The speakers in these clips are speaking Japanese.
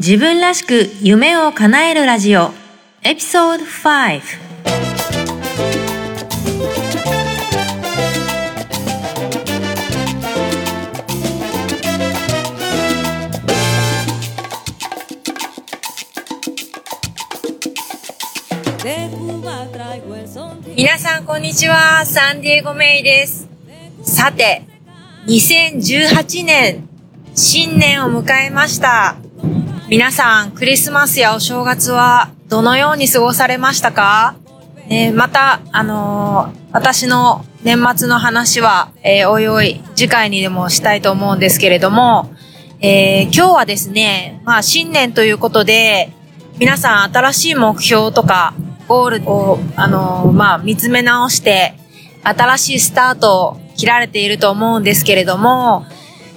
自分らしく夢を叶えるラジオ。エピソード5皆さんこんにちは。サンディエゴメイです。さて2018年新年を迎えました。皆さん、クリスマスやお正月はどのように過ごされましたか、えー、また、あのー、私の年末の話は、えー、おいおい、次回にでもしたいと思うんですけれども、えー、今日はですね、まあ、新年ということで、皆さん新しい目標とか、ゴールを、あのまあ、見つめ直して、新しいスタートを切られていると思うんですけれども、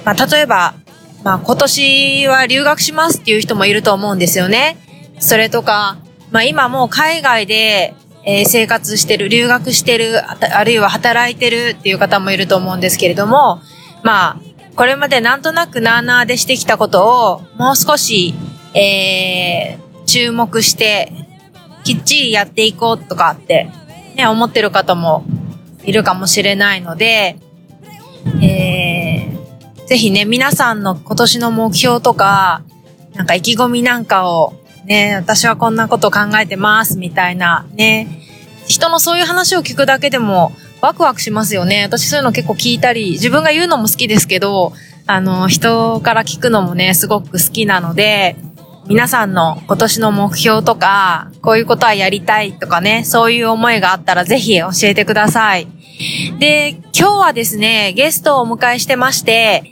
まあ、例えば、まあ今年は留学しますっていう人もいると思うんですよね。それとか、まあ今もう海外で、え、生活してる、留学してる、あるいは働いてるっていう方もいると思うんですけれども、まあ、これまでなんとなくなーなーでしてきたことを、もう少し、えー、注目して、きっちりやっていこうとかって、ね、思ってる方もいるかもしれないので、えーぜひね、皆さんの今年の目標とか、なんか意気込みなんかを、ね、私はこんなこと考えてますみたいな、ね、人のそういう話を聞くだけでもワクワクしますよね。私そういうの結構聞いたり、自分が言うのも好きですけど、あの、人から聞くのもね、すごく好きなので、皆さんの今年の目標とか、こういうことはやりたいとかね、そういう思いがあったらぜひ教えてください。で、今日はですね、ゲストをお迎えしてまして、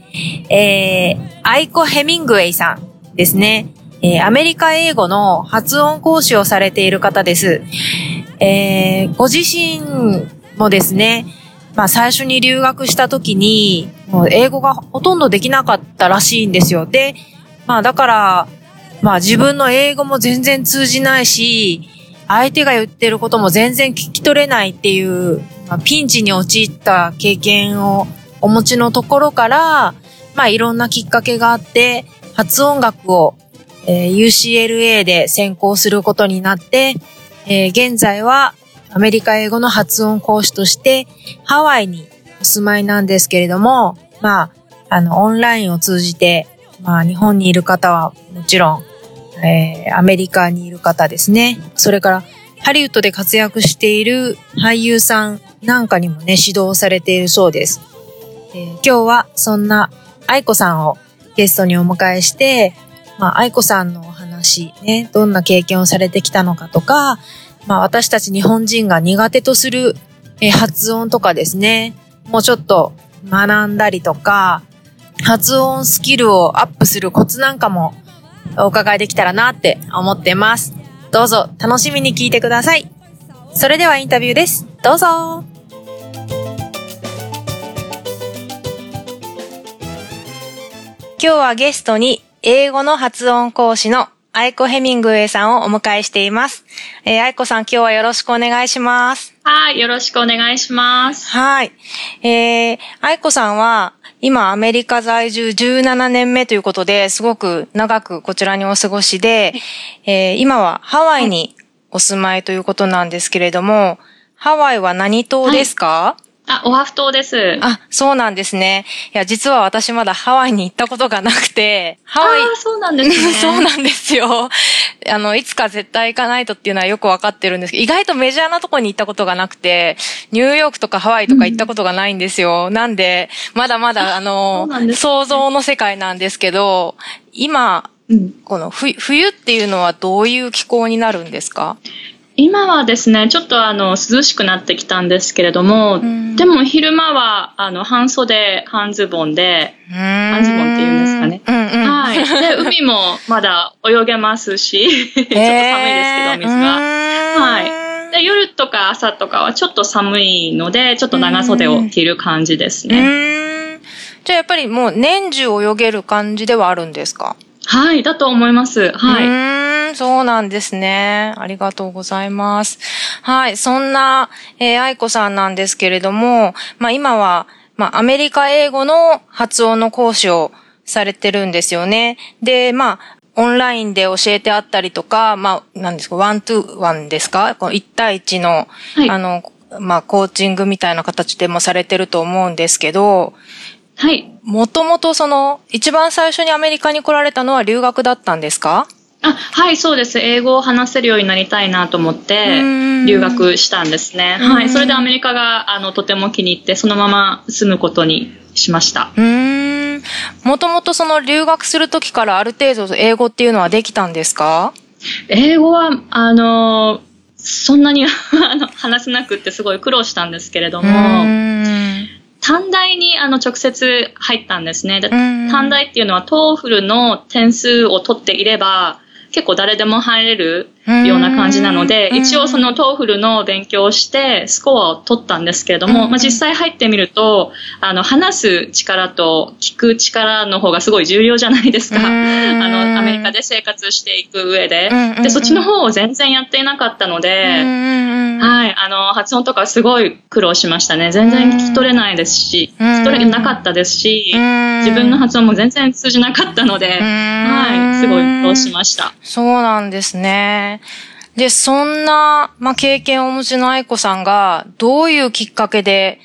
えー、アイコ・ヘミングウェイさんですね。えー、アメリカ英語の発音講師をされている方です。えー、ご自身もですね、まあ最初に留学した時に、英語がほとんどできなかったらしいんですよ。で、まあだから、まあ自分の英語も全然通じないし、相手が言ってることも全然聞き取れないっていう、まあ、ピンチに陥った経験をお持ちのところから、まあいろんなきっかけがあって、発音楽を、えー、UCLA で専攻することになって、えー、現在はアメリカ英語の発音講師としてハワイにお住まいなんですけれども、まあ、あの、オンラインを通じて、まあ、日本にいる方はもちろん、えー、アメリカにいる方ですね。それから、ハリウッドで活躍している俳優さんなんかにもね、指導されているそうです。えー、今日はそんな愛子さんをゲストにお迎えして、まあ、愛子さんのお話、ね、どんな経験をされてきたのかとか、まあ、私たち日本人が苦手とする、えー、発音とかですね、もうちょっと学んだりとか、発音スキルをアップするコツなんかもお伺いできたらなって思ってます。どうぞ楽しみに聞いてください。それではインタビューです。どうぞ今日はゲストに英語の発音講師のアイコヘミングウェイさんをお迎えしています。えー、アイコさん今日はよろしくお願いします。はい、よろしくお願いします。はい。えー、アイコさんは今アメリカ在住17年目ということで、すごく長くこちらにお過ごしで、えー、今はハワイにお住まいということなんですけれども、ハワイは何島ですか、はいあ、オアフ島です。あ、そうなんですね。いや、実は私まだハワイに行ったことがなくて、ハワイ。あそうなんですね。そうなんですよ。あの、いつか絶対行かないとっていうのはよくわかってるんですけど、意外とメジャーなとこに行ったことがなくて、ニューヨークとかハワイとか行ったことがないんですよ。うん、なんで、まだまだ、あの、ね、想像の世界なんですけど、今、うん、この冬っていうのはどういう気候になるんですか？今はですね、ちょっとあの、涼しくなってきたんですけれども、でも昼間は、あの、半袖、半ズボンで、半ズボンって言うんですかね。はい。で、海もまだ泳げますし、ちょっと寒いですけど、水が。はい。で、夜とか朝とかはちょっと寒いので、ちょっと長袖を着る感じですね。じゃあやっぱりもう年中泳げる感じではあるんですか？はい、だと思います。はい。そうなんですね。ありがとうございます。はい。そんな、えー、愛子さんなんですけれども、まあ今は、まあアメリカ英語の発音の講師をされてるんですよね。で、まあ、オンラインで教えてあったりとか、まあ、なんですか、ワントゥーワンですか？この1対1の、はい、あの、まあ、コーチングみたいな形でもされてると思うんですけど、はい。もともとその、一番最初にアメリカに来られたのは留学だったんですか？あはい、そうです。英語を話せるようになりたいなと思って、留学したんですね。はい。それでアメリカが、あの、とても気に入って、そのまま住むことにしました。うん。もともとその留学するときからある程度英語っていうのはできたんですか？英語は、あの、そんなに 話せなくってすごい苦労したんですけれども、短大にあの直接入ったんですね。短大っていうのは TOEFL の点数を取っていれば、結構誰でも入れるような感じなので、一応その TOEFL の勉強をしてスコアを取ったんですけれども、まあ、実際入ってみると、あの、話す力と聞く力の方がすごい重要じゃないですか。あの、アメリカで生活していく上で。で、そっちの方を全然やっていなかったので、はい、あの、発音とかすごい苦労しましたね。全然聞き取れないですし、聞き取れなかったですし、自分の発音も全然通じなかったので、はい、すごい苦労しました。そうなんですね。で、そんな、まあ、経験をお持ちの愛子さんが、どういうきっかけで、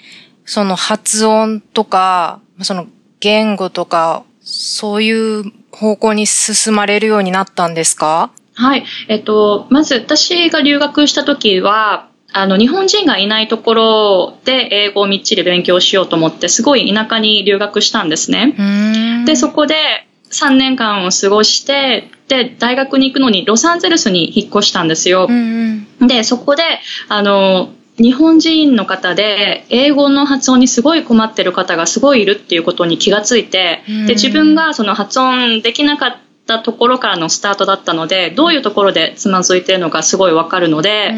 その発音とか、その言語とか、そういう方向に進まれるようになったんですか？はい。えっと、まず私が留学した時は、あの、日本人がいないところで英語をみっちり勉強しようと思って、すごい田舎に留学したんですね。で、そこで3年間を過ごして、で、大学に行くのにロサンゼルスに引っ越したんですよ。で、そこで、あの、日本人の方で英語の発音にすごい困ってる方がすごいいるっていうことに気がついて、で、自分がその発音できなかったところからのスタートだったので、どういうところでつまずいてるのかすごいわかるので、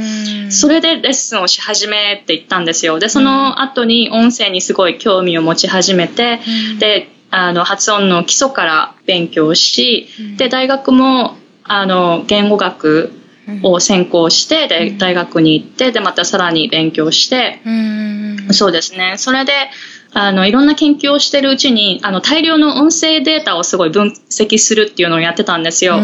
それでレッスンをし始めていったんですよ。で、その後に音声にすごい興味を持ち始めて、で、あの、発音の基礎から勉強し、で、大学も、あの、言語学を専攻して、で、大学に行って、で、またさらに勉強して、そうですね。それで、あの、いろんな研究をしてるうちに、あの、大量の音声データをすごい分析するっていうのをやってたんですよ。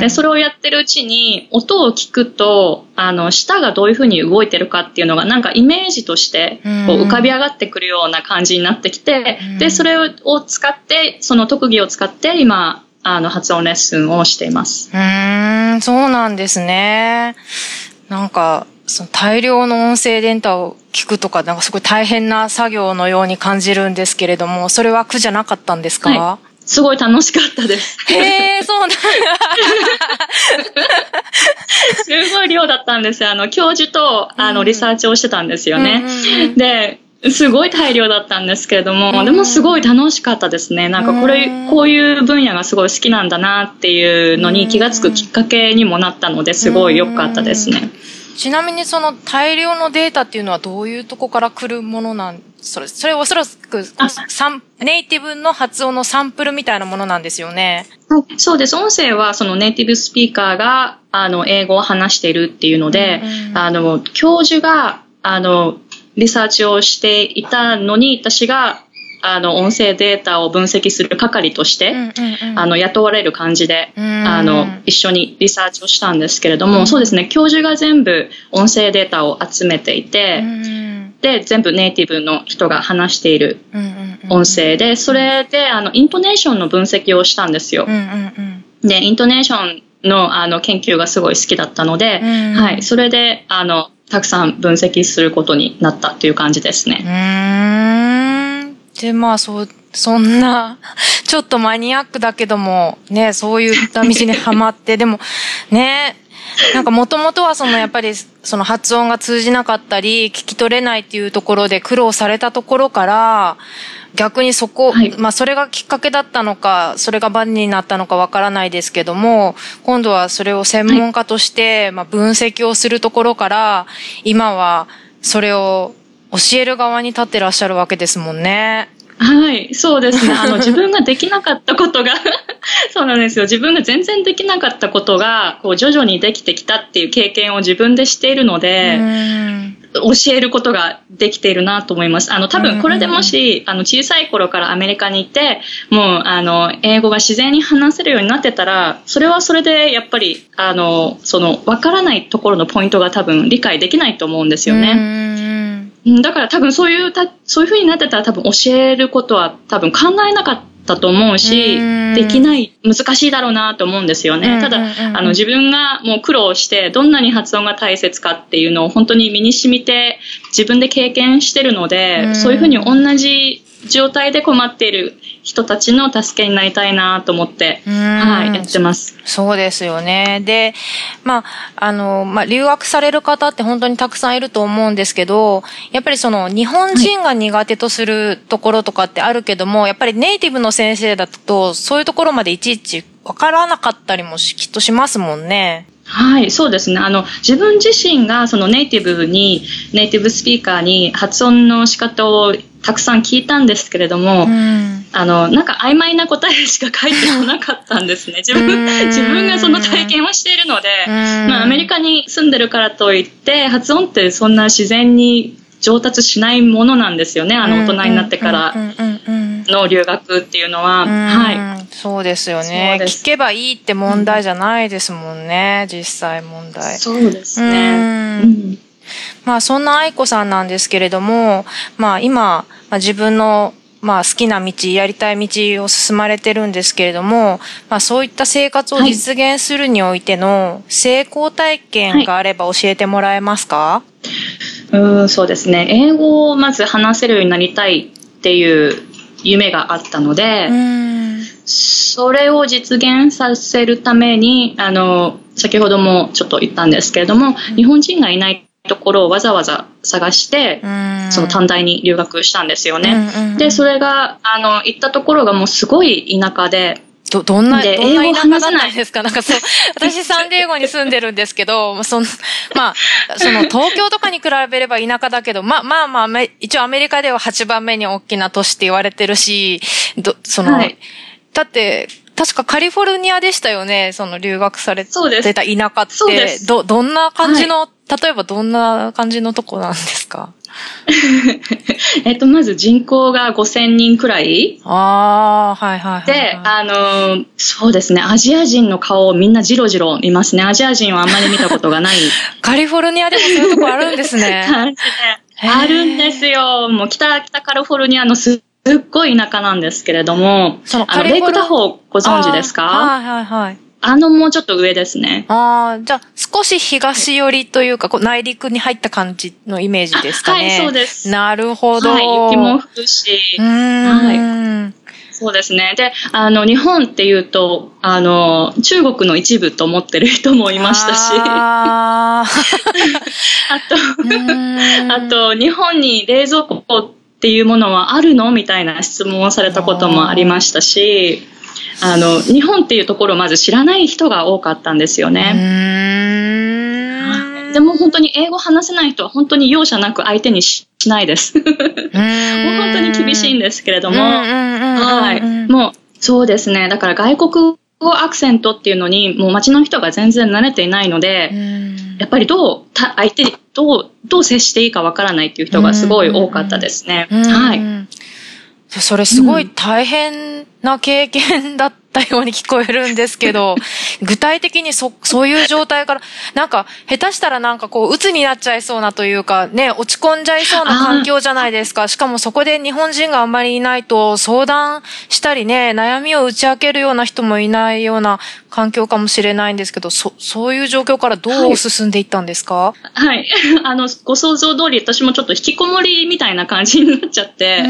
で、それをやってるうちに、音を聞くと、あの、舌がどういうふうに動いてるかっていうのが、なんかイメージとして、こう、浮かび上がってくるような感じになってきて、で、それを使って、その特技を使って、今、あの、発音レッスンをしています。うん、そうなんですね。なんか、その大量の音声データを聞くとか、なんかすごい大変な作業のように感じるんですけれども、それは苦じゃなかったんですか、はい、すごい楽しかったです。へえ、そうなんだ。すごい量だったんですよ。あの、教授と、あの、リサーチをしてたんですよね。で、すごい大量だったんですけれども、でもすごい楽しかったですね。なんかこれ、こういう分野がすごい好きなんだなっていうのに気がつくきっかけにもなったので、すごい良かったですね。ちなみにその大量のデータっていうのはどういうとこから来るものなんそれ、それおそらくサン、ネイティブの発音のサンプルみたいなものなんですよね。はい、そうです。音声はそのネイティブスピーカーが、あの、英語を話しているっていうので、うんうん、あの、教授が、あの、リサーチをしていたのに、私があの、音声データを分析する係として、あの、雇われる感じで、あの、一緒にリサーチをしたんですけれども、そうですね、教授が全部音声データを集めていて、で、全部ネイティブの人が話している音声で、それで、あの、イントネーションの分析をしたんですよ。で、イントネーションの、あの、研究がすごい好きだったので、はい、それで、あの、たくさん分析することになったという感じですね。で、まあ、そう、そんな、ちょっとマニアックだけども、ね、そういった道にはまって、でも、ね、なんかもともとはそのやっぱりその発音が通じなかったり聞き取れないっていうところで苦労されたところから逆にそこ、はい、まあそれがきっかけだったのかそれが番になったのかわからないですけども今度はそれを専門家としてまあ分析をするところから今はそれを教える側に立ってらっしゃるわけですもんね。はい、そうですね。あの、自分ができなかったことが そうなんですよ。自分が全然できなかったことが、こう、徐々にできてきたっていう経験を自分でしているので、教えることができているなと思います。あの、多分これでもし、あの、小さい頃からアメリカに行って、もう、あの、英語が自然に話せるようになってたら、それはそれで、やっぱり、あの、その、わからないところのポイントが多分理解できないと思うんですよね。だから多分そういう、そういう風になってたら多分教えることは多分考えなかったと思うし、できない、難しいだろうなと思うんですよね。ただ、あの、自分がもう苦労して、どんなに発音が大切かっていうのを本当に身に染みて、自分で経験してるので、そういうふうに同じ状態で困っている人たちの助けになりたいなと思って、はい、やってます。そうですよね。で、まあ、あの、まあ、留学される方って本当にたくさんいると思うんですけど、やっぱりその日本人が苦手とするところとかってあるけども、はい、やっぱりネイティブの先生だと、そういうところまでいちいちわからなかったりもきっとしますもんね。はい、そうですね。あの、自分自身がそのネイティブに、ネイティブスピーカーに発音の仕方をたくさん聞いたんですけれども、うん、あの、なんか曖昧な答えしか書いてこなかったんですね。自分、自分がその体験をしているので、まあアメリカに住んでるからといって、発音ってそんな自然に上達しないものなんですよね。あの、大人になってからの留学っていうのは。はい。そうですよね。聞けばいいって問題じゃないですもんね、実際問題。そうですね。うんまあそんな愛子さんなんですけれども、まあ今、まあ、自分のまあ好きな道、やりたい道を進まれてるんですけれども、まあそういった生活を実現するにおいての成功体験があれば教えてもらえますか、はい、うん、そうですね。英語をまず話せるようになりたいっていう夢があったので、それを実現させるために、あの、先ほどもちょっと言ったんですけれども、日本人がいないところをわざわざ探して、その短大に留学したんですよね。で、それが、あの、行ったところがもうすごい田舎で、ど、どんな、どんな田舎だったんですか？なんかそう、私サンディエゴに住んでるんですけど、その、まあ、その東京とかに比べれば田舎だけど、まあまあまあ、一応アメリカでは8番目に大きな都市って言われてるし、ど、その、はい、だって、確かカリフォルニアでしたよね、その留学されてた田舎って。ど、どんな感じの、はい、例えばどんな感じのとこなんですか？えっと、まず人口が5000人くらい。ああ、はいはい、はい、で、あの、そうですね、アジア人の顔をみんなジロジロ見ますね。アジア人はあんまり見たことがない。カリフォルニアでもそういうとこあるんですね。あるんですよ。もう北、北カリフォルニアのすすっごい田舎なんですけれども、そのあのレイクタホーご存知ですか？はいはいはい。あのもうちょっと上ですね。ああ、じゃあ少し東寄りというか、こう内陸に入った感じのイメージですかね。はい、そうです。なるほど。はい、雪も降るし。はい。そうですね。で、あの、日本っていうと、あの、中国の一部と思ってる人もいましたし。あ あと、あと、日本に冷蔵庫っていうものはあるの？みたいな質問をされたこともありましたし、あの、日本っていうところをまず知らない人が多かったんですよね。でも本当に英語話せない人は本当に容赦なく相手にしないです。もう本当に厳しいんですけれども、はい。もう、そうですね。だから外国語アクセントっていうのに、もう街の人が全然慣れていないので、やっぱりどう、相手どう、どう接していいかわからないっていう人がすごい多かったですね。はい。それすごい大変な経験だったように聞こえるんですけど、具体的にそ、そういう状態から、なんか、下手したらなんかこう、鬱になっちゃいそうなというか、ね、落ち込んじゃいそうな環境じゃないですか。しかもそこで日本人があんまりいないと、相談したりね、悩みを打ち明けるような人もいないような環境かもしれないんですけど、そ、そういう状況からどう進んでいったんですか？はい。あの、ご想像通り私もちょっと引きこもりみたいな感じになっちゃって、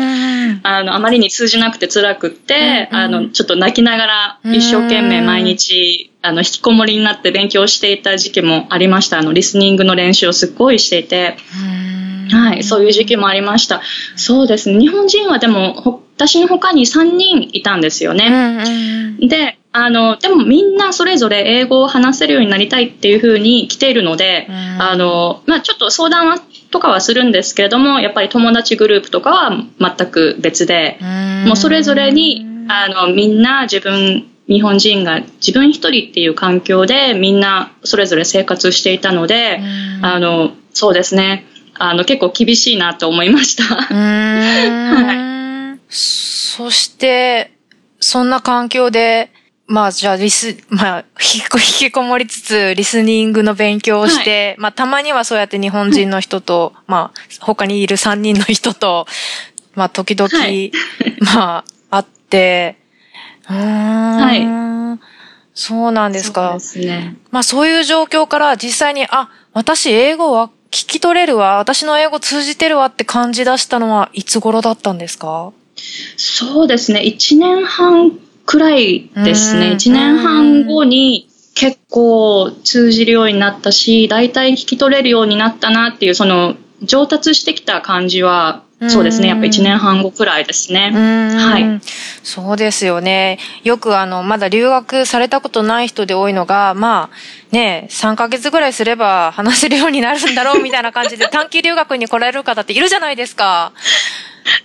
あの、あまりに通じなくて辛くって、あの、ちょっと泣きながら一生懸命毎日、あの、引きこもりになって勉強していた時期もありました。あの、リスニングの練習をすっごいしていて、はい、そういう時期もありました。そうですね。日本人はでも、私の他に3人いたんですよね。で、あの、でもみんなそれぞれ英語を話せるようになりたいっていうふうに来ているので、あの、まあちょっと相談はとかはするんですけれども、やっぱり友達グループとかは全く別で、もうそれぞれにあの、みんな自分、日本人が自分一人っていう環境でみんなそれぞれ生活していたので、あの、そうですね。あの、結構厳しいなと思いました。はい。そして、そんな環境で、まあじゃあリス、まあ引きこもりつつリスニングの勉強をして、はい、まあたまにはそうやって日本人の人と、はい、まあ他にいる3人の人と、まあ時々、はい、まあ会って、うん。はい。そうなんですか。そうですね。まあそういう状況から実際に、あ、私英語は聞き取れるわ、私の英語通じてるわって感じ出したのはいつ頃だったんですか？そうですね。1年半くらいですね。1年半後に結構通じるようになったし、大体聞き取れるようになったなっていう、その上達してきた感じはそうですね。やっぱ1年半後くらいですね。はい。そうですよね。よくあの、まだ留学されたことない人で多いのが、まあ、ね、3ヶ月ぐらいすれば話せるようになるんだろうみたいな感じで 短期留学に来られる方っているじゃないですか。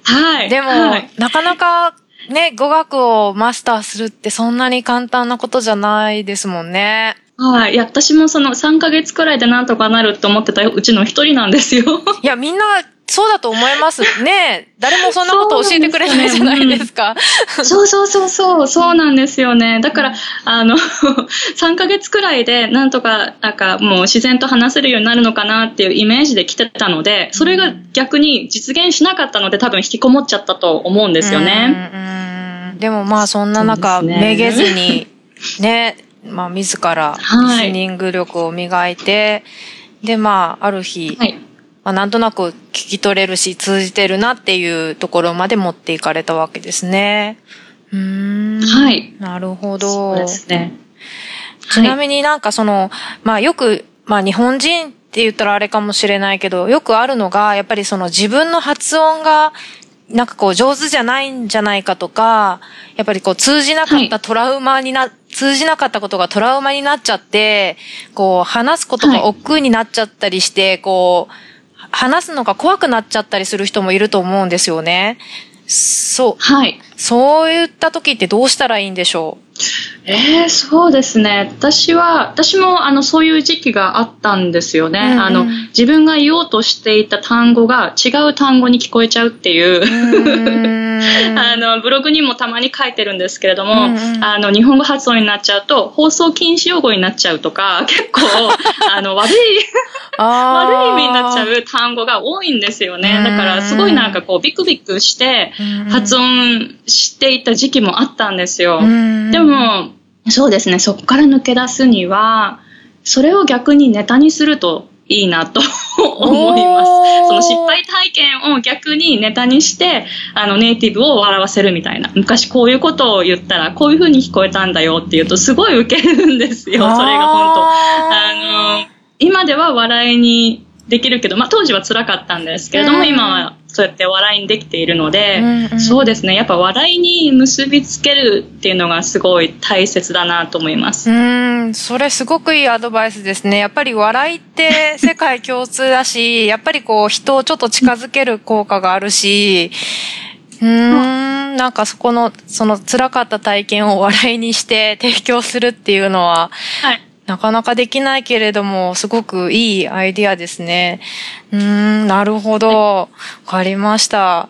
はい。でも、はい、なかなかね、語学をマスターするってそんなに簡単なことじゃないですもんね。はい。いや、私もその3ヶ月くらいでなんとかなると思ってたうちの一人なんですよ。いや、みんなそうだと思います。ね 誰もそんなこと教えてくれないじゃないですか。そうそうそうそう、そうなんですよね。だから、あの、3ヶ月くらいでなんとか、なんかもう自然と話せるようになるのかなっていうイメージで来てたので、それが逆に実現しなかったので多分引きこもっちゃったと思うんですよね。でもまあそんな中、ね、めげずに、ね、まあ自らリスニング力を磨いて、はい、でまあある日、はいまあ、なんとなく聞き取れるし通じてるなっていうところまで持っていかれたわけですね。うん。はい。なるほど。そうですね。ちなみになんかその、まあよく、まあ日本人って言ったらあれかもしれないけど、よくあるのが、やっぱりその自分の発音がなんかこう上手じゃないんじゃないかとか、やっぱりこう通じなかったトラウマにな、はい、通じなかったことがトラウマになっちゃって、こう話すことが億劫になっちゃったりして、はい、こう、話すのが怖くなっちゃったりする人もいると思うんですよね。そう。はい。そういった時ってどうしたらいいんでしょう？ええー、そうですね。私は、私もあのそういう時期があったんですよね。うんうん、あの自分が言おうとしていた単語が違う単語に聞こえちゃうっていうあのブログにもたまに書いてるんですけれども、うんうん、あの日本語発音になっちゃうと放送禁止用語になっちゃうとか 結構あの悪い悪い意味になっちゃう単語が多いんですよね。だからすごいなんかこうビクビクして発音していた時期もあったんですよ。でもそうですね、そこから抜け出すには、それを逆にネタにするといいなと 思います。その失敗体験を逆にネタにして、あの、ネイティブを笑わせるみたいな。昔こういうことを言ったら、こういう風に聞こえたんだよって言うと、すごい受けるんですよ。それが本当。あの、今では笑いにできるけど、まあ当時は辛かったんですけれども、今はそうやって笑いにできているので、うんうん、そうですね。やっぱ笑いに結びつけるっていうのがすごい大切だなと思います。うん。それすごくいいアドバイスですね。やっぱり笑いって世界共通だし やっぱりこう人をちょっと近づける効果があるしうん、なんかそこの、その辛かった体験を笑いにして提供するっていうのは、はい、なかなかできないけれども、すごくいいアイディアですね。うん、なるほど。わかりました。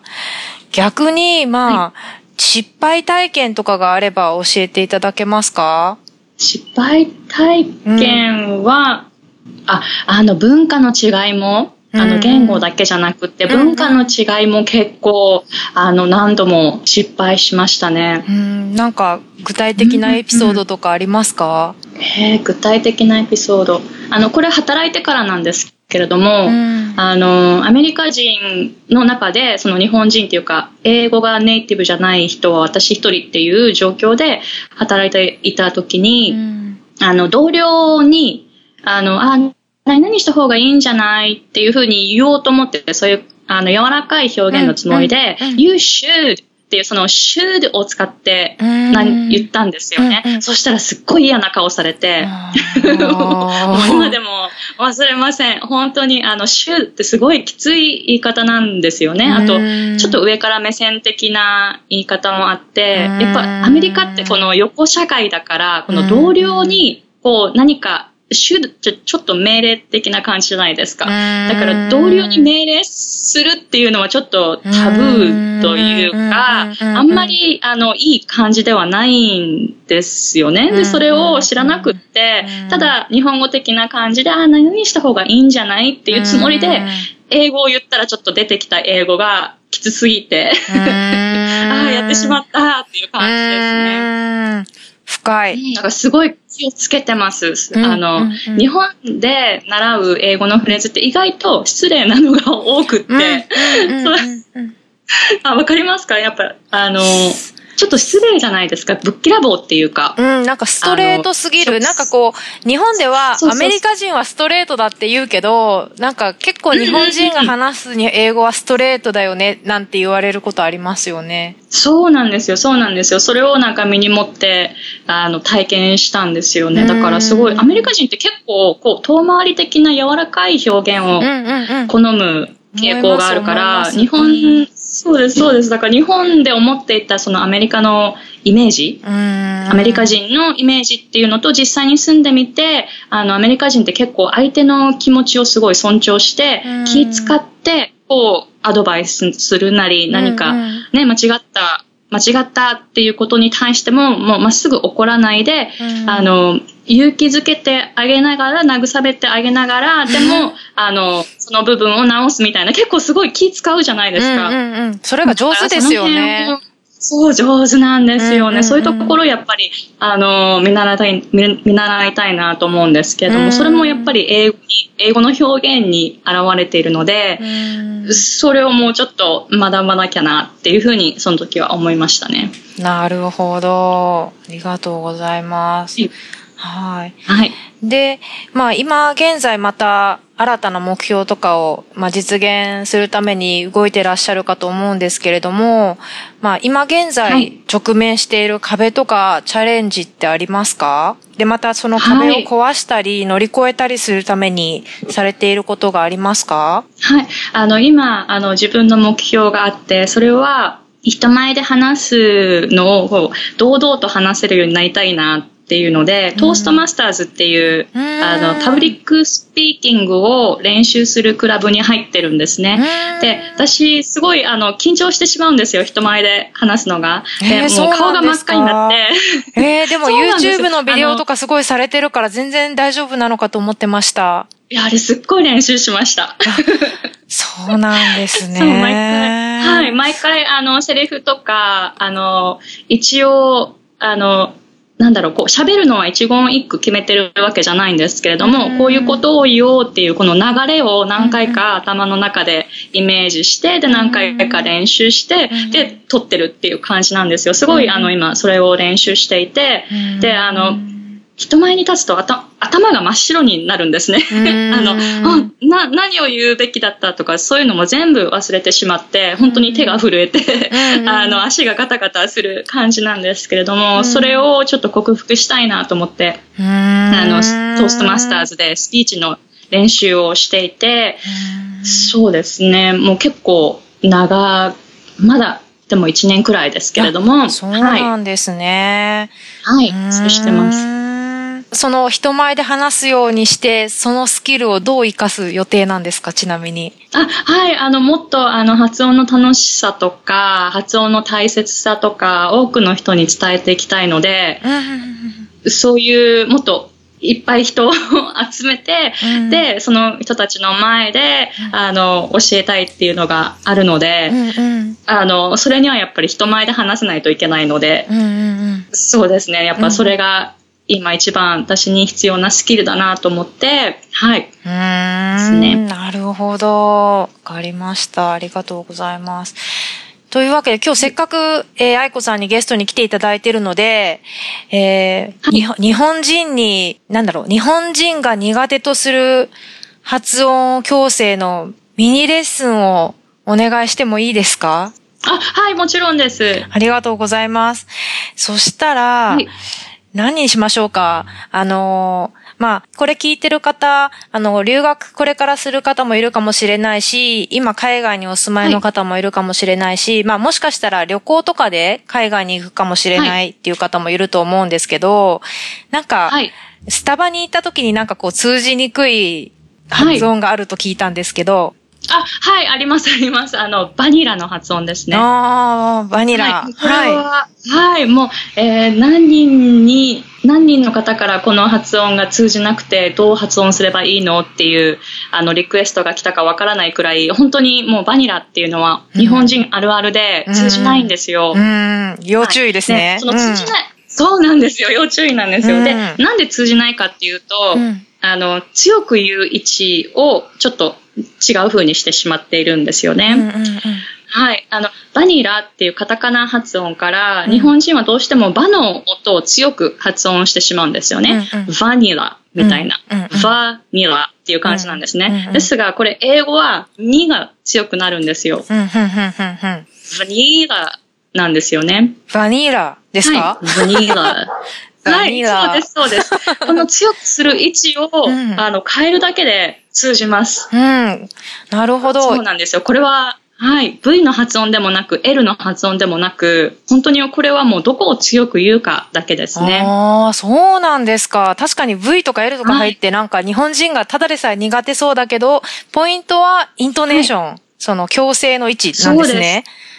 逆に、まあ、はい、失敗体験とかがあれば教えていただけますか？失敗体験は、うん、あ、あの文化の違いもあの言語だけじゃなくて文化の違いも結構あの何度も失敗しましたね。うん、なんか具体的なエピソードとかありますか、えー、具体的なエピソード。あの、これ働いてからなんですけれども、うん、あの、アメリカ人の中で、その日本人っていうか、英語がネイティブじゃない人は私一人っていう状況で働いていた時に、うん、あの、同僚に、あの、あ、何々した方がいいんじゃないっていうふうに言おうと思って、そういう、あの、柔らかい表現のつもりで、うん、You should っていうその should を使って言ったんですよね。そしたらすっごい嫌な顔されて、今でも忘れません。本当にあの should ってすごいきつい言い方なんですよね。あと、ちょっと上から目線的な言い方もあって、やっぱアメリカってこの横社会だから、この同僚にこう何か主ちょちょっと命令的な感じじゃないですか。だから同僚に命令するっていうのはちょっとタブーというか、あんまりあのいい感じではないんですよね。で、それを知らなくって、ただ日本語的な感じで、あ、何にした方がいいんじゃないっていうつもりで、英語を言ったらちょっと出てきた英語がきつすぎて。ああ、やってしまったっていう感じですね。深い。なんかすごい気をつけてます。うん、あの、うんうん、日本で習う英語のフレーズって意外と失礼なのが多くって、あ、わかりますか？やっぱ、あの、ちょっと失礼じゃないですか。ぶっきらぼうっていうか。うん、なんかストレートすぎる。なんかこう、日本ではアメリカ人はストレートだって言うけど、なんか結構日本人が話すに英語はストレートだよね、なんて言われることありますよね。そうなんですよ、そうなんですよ。それをなんか身に持って、あの、体験したんですよね。だからすごい、アメリカ人って結構、こう、遠回り的な柔らかい表現を好む傾向があるから、日本そうです、そうです。だから日本で思っていたそのアメリカのイメージ、アメリカ人のイメージっていうのと実際に住んでみて、あの、アメリカ人って結構相手の気持ちをすごい尊重して、気使って、こう、アドバイスするなり、何かね、間違った間違ったっていうことに対しても、もうまっすぐ怒らないで、うん、あの、勇気づけてあげながら、慰めてあげながら、でも、あの、その部分を直すみたいな、結構すごい気使うじゃないですか。うんうんうん、それが上手ですよね。そう、上手なんですよね。うんうんうん、そういうところやっぱり、あの、見習いたい、見習いたいなと思うんですけれども、うんうん、それもやっぱり英語に、英語の表現に現れているので、うん、それをもうちょっと学ばなきゃなっていうふうに、その時は思いましたね。なるほど。ありがとうございます。はい。はい。で、まあ今現在また新たな目標とかを、まあ、実現するために動いてらっしゃるかと思うんですけれども、まあ今現在直面している壁とかチャレンジってありますか？で、またその壁を壊したり乗り越えたりするためにされていることがありますか？はい。あの今、あの自分の目標があって、それは人前で話すのを堂々と話せるようになりたいなっていうので、トーストマスターズっていう、あの、パブリックスピーキングを練習するクラブに入ってるんですね。で、私、すごい、あの、緊張してしまうんですよ、人前で話すのが。で、もう顔が真っ赤になって。えー、でも YouTube のビデオとかすごいされてるから全然大丈夫なのかと思ってました。いや、あれすっごい練習しました。そうなんですね。そう、毎回。はい、毎回、あの、セリフとか、あの、一応、あの、なんだろう、こう、喋るのは一言一句決めてるわけじゃないんですけれども、こういうことを言おうっていうこの流れを何回か頭の中でイメージして、で、何回か練習して、で、撮ってるっていう感じなんですよ。すごい、あの、今、それを練習していて、で、あの、人前に立つと頭が真っ白になるんですね。あのな、何を言うべきだったとか、そういうのも全部忘れてしまって、本当に手が震えて、あの、足がガタガタする感じなんですけれども、それをちょっと克服したいなと思って、あの、トーストマスターズでスピーチの練習をしていて、そうですね、もう結構長、まだでも1年くらいですけれども。そうなんですね。はい、はい、そうしてます。その人前で話すようにして、そのスキルをどう活かす予定なんですか、ちなみに。あ、はい、あの、もっと、あの、発音の楽しさとか、発音の大切さとか、多くの人に伝えていきたいので、そういう、もっと、いっぱい人を 集めて、うん、で、その人たちの前で、あの、教えたいっていうのがあるので、うんうん、あの、それにはやっぱり人前で話せないといけないので、うんうんうん、そうですね。やっぱそれが今一番私に必要なスキルだなと思って、はい。うん。ね。なるほど。わかりました。ありがとうございます。というわけで今日せっかく、えー、愛子さんにゲストに来ていただいているので、えー、はい、日本人に、なんだろう、日本人が苦手とする発音矯正のミニレッスンをお願いしてもいいですか？あ、はい、もちろんです。ありがとうございます。そしたら、はい何にしましょうか？あのまあ、これ聞いてる方、あの、留学これからする方もいるかもしれないし、今海外にお住まいの方もいるかもしれないし、はい、まあもしかしたら旅行とかで海外に行くかもしれないっていう方もいると思うんですけど、なんか、はい、スタバに行った時になんかこう通じにくい。発音があると聞いたんですけど、あ、はい、あります、あります。あの、バニラの発音ですね。ああ、バニラ。はい。これは、はい、はい、もう、えー、何人に、何人の方からこの発音が通じなくて、どう発音すればいいのっていう、あの、リクエストが来たかわからないくらい、本当にもうバニラっていうのは、日本人あるあるで通じないんですよ。うん、うん要注意ですね。はい、その通じない、うん、そうなんですよ。要注意なんですよ。で、なんで通じないかっていうと、あの、強く言う位置をちょっと違う風にしてしまっているんですよね。うんうんうん、はい。あの、バニラっていうカタカナ発音から、うん、日本人はどうしてもバの音を強く発音してしまうんですよね。うんうん、バニラみたいな、うんうん、バニラっていう感じなんですね。うんうん、ですが、これ英語はにが強くなるんですよ。バニラなんですよね。バニラですか、はい、バニラ。はい、そうです、そうです。この強くする位置を、うん、あの変えるだけで通じます。うん。なるほど。そうなんですよ。これは、はい。V の発音でもなく、L の発音でもなく、本当にこれはもうどこを強く言うかだけですね。ああ、そうなんですか。確かに V とか L とか入って、なんか日本人がただでさえ苦手そうだけど、ポイントはイントネーション。はい、その強制の位置なんですね。そうです。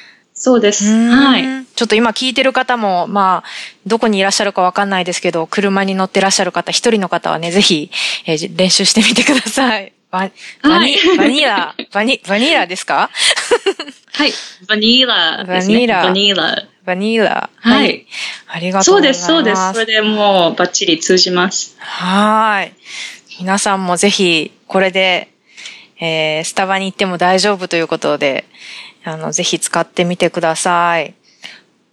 はい。ちょっと今聞いてる方も、まあ、どこにいらっしゃるかわかんないですけど、車に乗ってらっしゃる方、一人の方はね、ぜひ、えー、練習してみてください。ババニ、バニラ、バニ、バニラですか？はい。バニラ、ね、バニラ。バニラ。バニラ。はい。ありがとうございます。そうです、そうです。それでもうバッチリ通じます。はい。皆さんもぜひ、これで、えー、スタバに行っても大丈夫ということで、あの、ぜひ使ってみてください。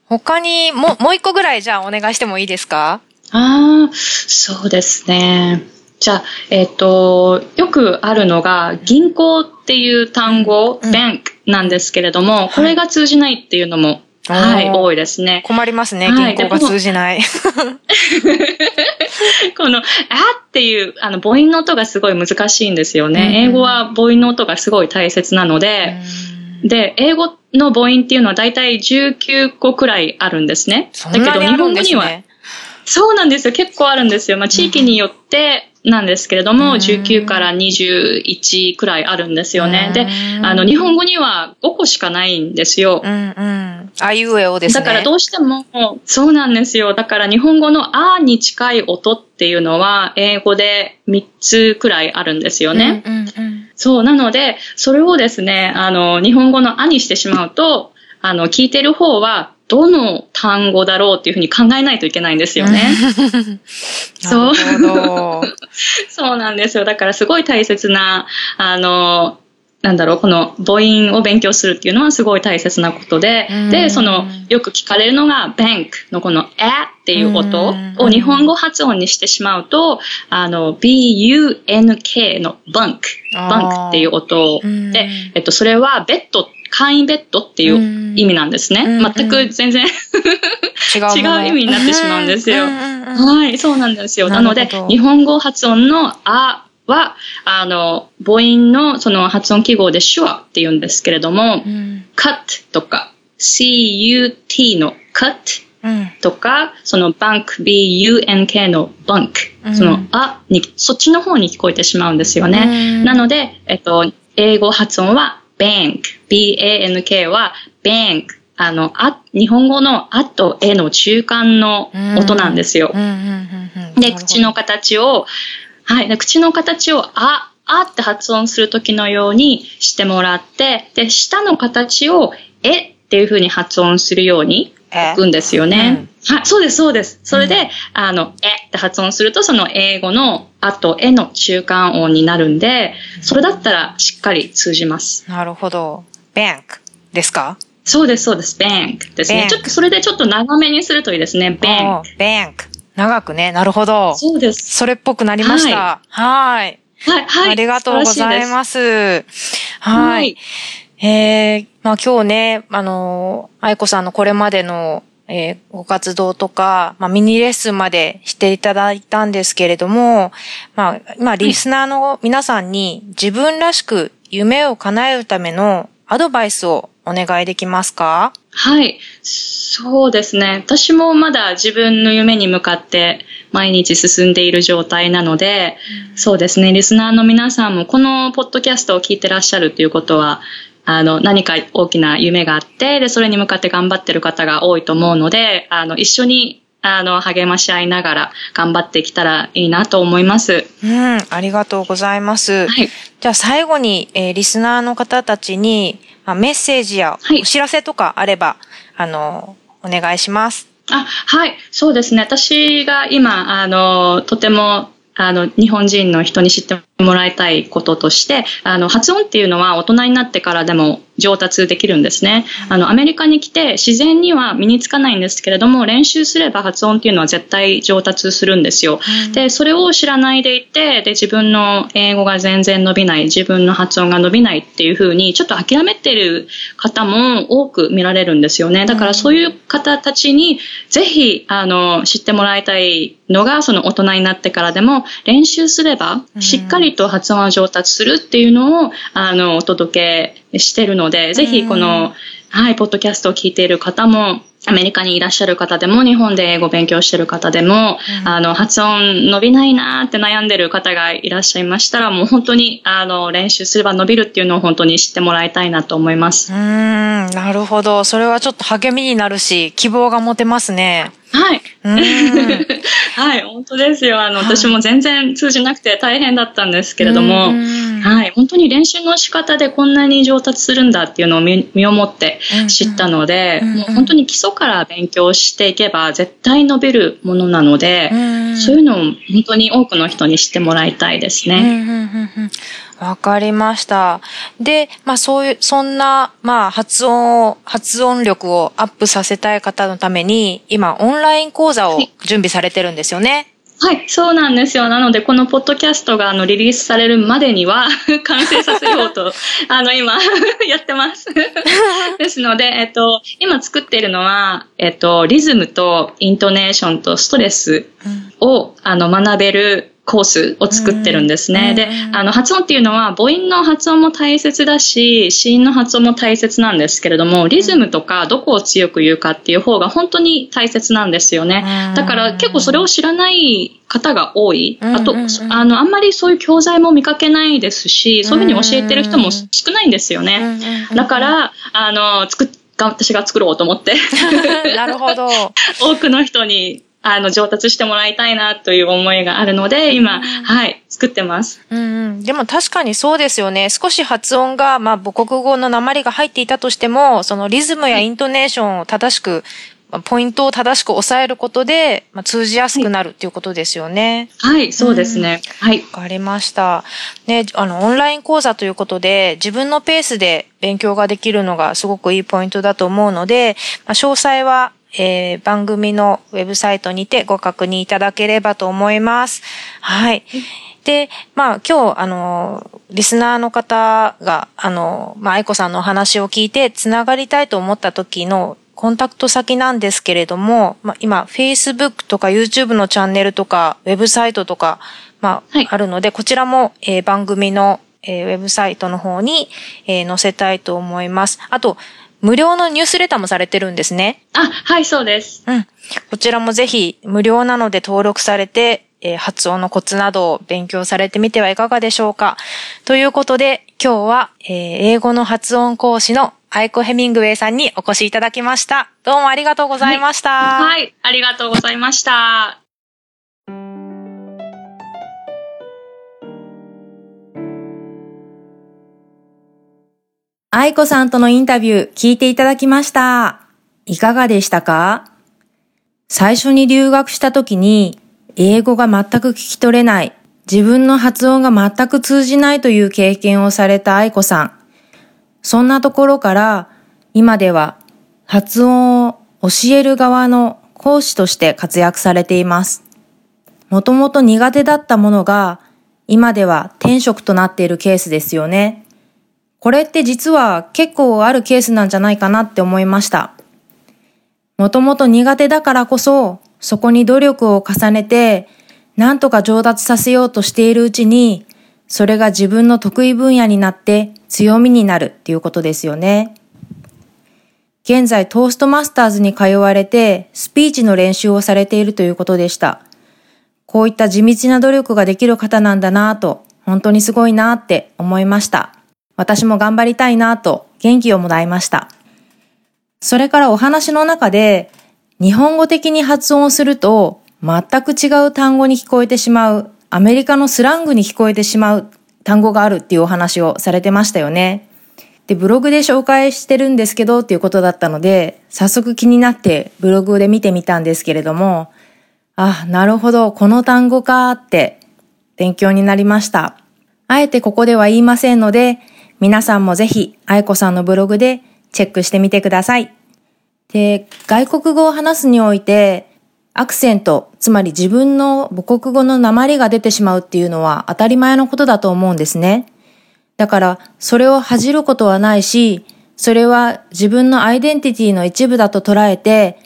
他にも、もう一個ぐらいじゃあお願いしてもいいですか？ああ、そうですね。じゃあ、えっ、ー、と、よくあるのが、銀行っていう単語、うん、bank なんですけれども、これが通じないっていうのも、はい、多いですね。困りますね、銀行が通じない。この、あっていう、あの、母音の音がすごい難しいんですよね。うん、英語は母音の音がすごい大切なので、うんで、英語の母音っていうのは大体19個くらいあるんですね。だけど日本語には、そうなんですよ。結構あるんですよ。まあ、地域によってなんですけれども、うん、19から21くらいあるんですよね。で、あの、日本語には5個しかないんですよ。うんうん。あいうえおですね。だからどうしても、そうなんですよ。だから日本語のあに近い音っていうのは、英語で3つくらいあるんですよね。うんうんうんそう、なので、それをですね、あの、日本語のあにしてしまうと、あの、聞いてる方は、どの単語だろうっていうふうに考えないといけないんですよね。そう。そうなんですよ。だからすごい大切な、あの、なんだろう、この母音を勉強するっていうのはすごい大切なことで、で、その、よく聞かれるのが bank のこの a っていう音を日本語発音にしてしまうと、あの、b-u-n-k の bunk、bunk っていう音で、えっと、それはベッド、簡易ベッドっていう意味なんですね。全く全然 違う意味になってしまうんですよ。はい、そうなんですよ。なので、日本語発音のあは、あの、母音のその発音記号で手話って言うんですけれども、うん、cut とか、cut の cut とか、うん、その bank, bunk の bunk、うん、そのあに、そっちの方に聞こえてしまうんですよね。なので、えっと、英語発音は bank, bank は bank あの、あ、日本語のあとえの中間の音なんですよ。で、口の形を、はい。口の形をあ、あって発音するときのようにしてもらって、で、舌の形をえっていうふうに発音するように置くんですよね。うん、はい、そうです、そうです。それで、うん、あの、えって発音すると、その英語のあとえの中間音になるんで、それだったらしっかり通じます。なるほど。Bank ですか？そうです、そうです。bank ですね。ちょっと、それでちょっと長めにするといいですね。bank。bank。長くね。なるほど。そうです。それっぽくなりました。はい。はい。はい。ありがとうございます。はい。えー、まあ今日ね、あの、愛子さんのこれまでの、えー、ご活動とか、まあミニレッスンまでしていただいたんですけれども、まあ、今リスナーの皆さんに自分らしく夢を叶えるためのアドバイスをお願いできますか？はい。そうですね。私もまだ自分の夢に向かって、毎日進んでいる状態なので、そうですね、リスナーの皆さんもこのポッドキャストを聞いてらっしゃるということは、あの、何か大きな夢があって、で、それに向かって頑張ってる方が多いと思うので、あの、一緒にあの、励まし合いながら頑張ってきたらいいなと思います。うん、ありがとうございます。はい、じゃあ最後に、えー、リスナーの方たちに、まあ、メッセージやお知らせとかあれば、はい、あの、お願いします。あ、はい、そうですね。私が今、あの、とてもあの、日本人の人に知ってもらいたいこととして、あの、発音っていうのは大人になってからでも上達できるんですね。あの、アメリカに来て自然には身につかないんですけれども、練習すれば発音っていうのは絶対上達するんですよ。で、それを知らないでいて、で、自分の英語が全然伸びない、自分の発音が伸びないっていうふうに、ちょっと諦めてる方も多く見られるんですよね。だからそういう方たちに、ぜひ、あの、知ってもらいたいのが、その大人になってからでも練習すれば、しっかりと発音は上達するっていうのを、あの、お届けしてるので、ぜひこの、はい、ポッドキャストを聞いている方も、アメリカにいらっしゃる方でも、日本で英語勉強してる方でも、うん、あの、発音伸びないなーって悩んでる方がいらっしゃいましたら、もう本当に、あの、練習すれば伸びるっていうのを本当に知ってもらいたいなと思います。うん、なるほど。それはちょっと励みになるし、希望が持てますね。はい。はい、本当ですよ。あの、はい、私も全然通じなくて大変だったんですけれども、はい、本当に練習の仕方でこんなに上達するんだっていうのを身をもって知ったので、もう本当に基礎から勉強していけば絶対伸びるものなので、そういうのを本当に多くの人に知ってもらいたいですね。わかりました。で、まあそういう、そんな、まあ発音を、発音力をアップさせたい方のために、今オンライン講座を準備されてるんですよね。はい、そうなんですよ。なので、このポッドキャストがあのリリースされるまでには 完成させようと、あの、今 やってますですので、えっと、今作っているのは、えっと、リズムとイントネーションとストレスを、うん、あの学べるコースを作ってるんですね。で、あの、発音っていうのは母音の発音も大切だし、子音の発音も大切なんですけれども、リズムとかどこを強く言うかっていう方が本当に大切なんですよね。だから結構それを知らない方が多い。あと、あの、あんまりそういう教材も見かけないですし、そういうふうに教えてる人も少ないんですよね。だから、あの、作っ私が作ろうと思って。なるほど。多くの人にあの、上達してもらいたいなという思いがあるので、今、はい、作ってます。うん、でも確かにそうですよね。少し発音が、まあ、母国語の鉛が入っていたとしても、そのリズムやイントネーションを正しく、ポイントを正しく抑えることで、まあ、通じやすくなるっていうことですよね。はい、そうですね。はい。わかりました。ね、あの、オンライン講座ということで、自分のペースで勉強ができるのがすごくいいポイントだと思うので、まあ、詳細はえー、番組のウェブサイトにてご確認いただければと思います。はい。で、まあ今日、あの、リスナーの方が、あの、まあ愛子さんのお話を聞いてつながりたいと思った時のコンタクト先なんですけれども、まあ今、Facebook とか YouTube のチャンネルとか、ウェブサイトとか、まあ、はい、あるので、こちらも、えー、番組の、えー、ウェブサイトの方に、えー、載せたいと思います。あと、無料のニュースレターもされてるんですね。あ、はい、そうです。うん。こちらもぜひ無料なので登録されて、えー、発音のコツなどを勉強されてみてはいかがでしょうか。ということで、今日は、えー、英語の発音講師のアイコ・ヘミングウェイさんにお越しいただきました。どうもありがとうございました。はい、はい、ありがとうございました。愛子さんとのインタビュー聞いていただきました。いかがでしたか？最初に留学した時に英語が全く聞き取れない、自分の発音が全く通じないという経験をされた愛子さん。そんなところから今では発音を教える側の講師として活躍されています。もともと苦手だったものが今では転職となっているケースですよね。これって実は結構あるケースなんじゃないかなって思いました。もともと苦手だからこそ、そこに努力を重ねて、なんとか上達させようとしているうちに、それが自分の得意分野になって強みになるっていうことですよね。現在トーストマスターズに通われてスピーチの練習をされているということでした。こういった地道な努力ができる方なんだなぁと、本当にすごいなって思いました。私も頑張りたいなと元気をもらいました。それからお話の中で、日本語的に発音すると全く違う単語に聞こえてしまう、アメリカのスラングに聞こえてしまう単語があるっていうお話をされてましたよね。で、ブログで紹介してるんですけどっていうことだったので、早速気になってブログで見てみたんですけれども、あ、なるほど、この単語かって勉強になりました。あえてここでは言いませんので、皆さんもぜひ、愛子さんのブログでチェックしてみてください。で、外国語を話すにおいて、アクセント、つまり自分の母国語の鉛が出てしまうっていうのは当たり前のことだと思うんですね。だから、それを恥じることはないし、それは自分のアイデンティティの一部だと捉えて、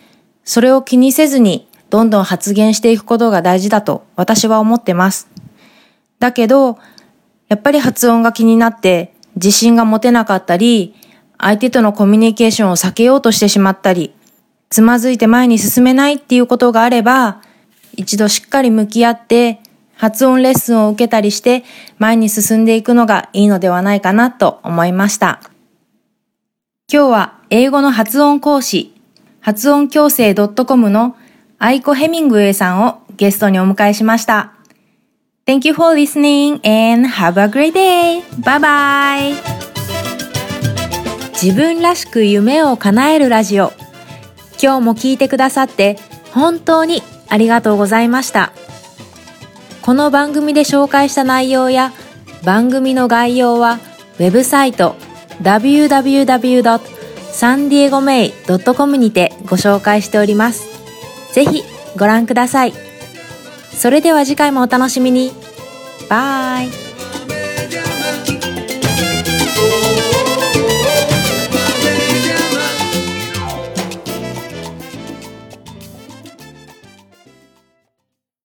それを気にせずにどんどん発言していくことが大事だと私は思ってます。だけど、やっぱり発音が気になって自信が持てなかったり、相手とのコミュニケーションを避けようとしてしまったり、つまずいて前に進めないっていうことがあれば、一度しっかり向き合って発音レッスンを受けたりして前に進んでいくのがいいのではないかなと思いました。今日は英語の発音講師、発音矯正 .com のアイコ・ヘミングウェイさんをゲストにお迎えしました。Thank you for listening and have a great day! Bye bye! 自分らしく夢を叶えるラジオ。今日も聞いてくださって本当にありがとうございました。この番組で紹介した内容や番組の概要はウェブサイト www.sandiegomei.com にてご紹介しております。ぜひご覧ください。それでは次回もお楽しみに。バイ。